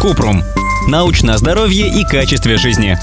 Купрум. Научное здоровье и качестве жизни.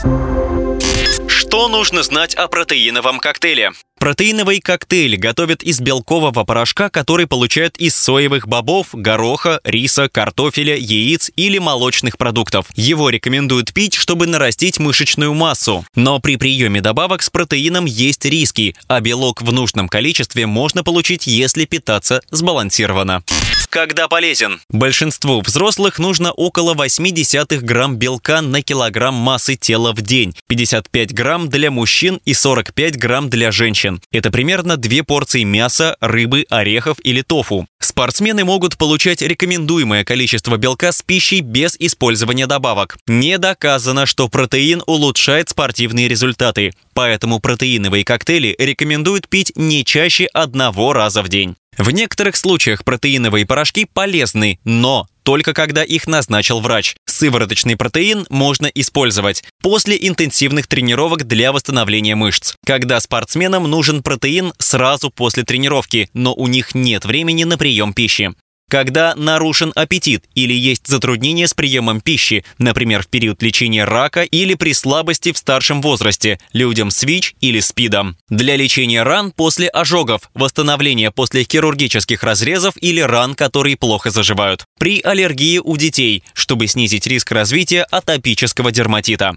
Что нужно знать о протеиновом коктейле? Протеиновый коктейль готовят из белкового порошка, который получают из соевых бобов, гороха, риса, картофеля, яиц или молочных продуктов. Его рекомендуют пить, чтобы нарастить мышечную массу. Но при приеме добавок с протеином есть риски, а белок в нужном количестве можно получить, если питаться сбалансированно. Когда полезен? Большинству взрослых нужно около 0,8 грамм белка на килограмм массы тела в день, 55 грамм для мужчин и 45 грамм для женщин. Это примерно две порции мяса, рыбы, орехов или тофу. Спортсмены могут получать рекомендуемое количество белка с пищей без использования добавок. Не доказано, что протеин улучшает спортивные результаты, поэтому протеиновые коктейли рекомендуют пить не чаще одного раза в день. В некоторых случаях протеиновые порошки полезны, но только когда их назначил врач. Сывороточный протеин можно использовать после интенсивных тренировок для восстановления мышц. Когда спортсменам нужен протеин сразу после тренировки, но у них нет времени на прием пищи когда нарушен аппетит или есть затруднения с приемом пищи, например, в период лечения рака или при слабости в старшем возрасте, людям с ВИЧ или СПИДом. Для лечения ран после ожогов, восстановления после хирургических разрезов или ран, которые плохо заживают. При аллергии у детей, чтобы снизить риск развития атопического дерматита.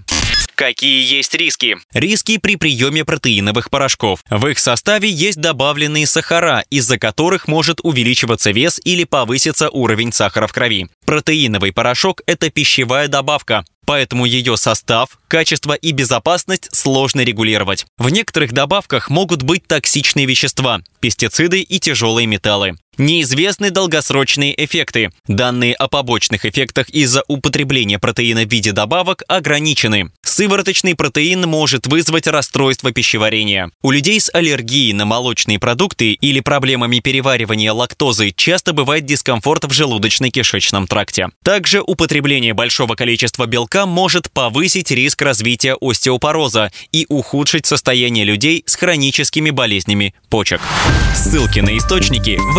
Какие есть риски? Риски при приеме протеиновых порошков. В их составе есть добавленные сахара, из-за которых может увеличиваться вес или повыситься уровень сахара в крови. Протеиновый порошок – это пищевая добавка, поэтому ее состав, качество и безопасность сложно регулировать. В некоторых добавках могут быть токсичные вещества, пестициды и тяжелые металлы. Неизвестны долгосрочные эффекты. Данные о побочных эффектах из-за употребления протеина в виде добавок ограничены. Сывороточный протеин может вызвать расстройство пищеварения. У людей с аллергией на молочные продукты или проблемами переваривания лактозы часто бывает дискомфорт в желудочно-кишечном тракте. Также употребление большого количества белка может повысить риск развития остеопороза и ухудшить состояние людей с хроническими болезнями почек. Ссылки на источники в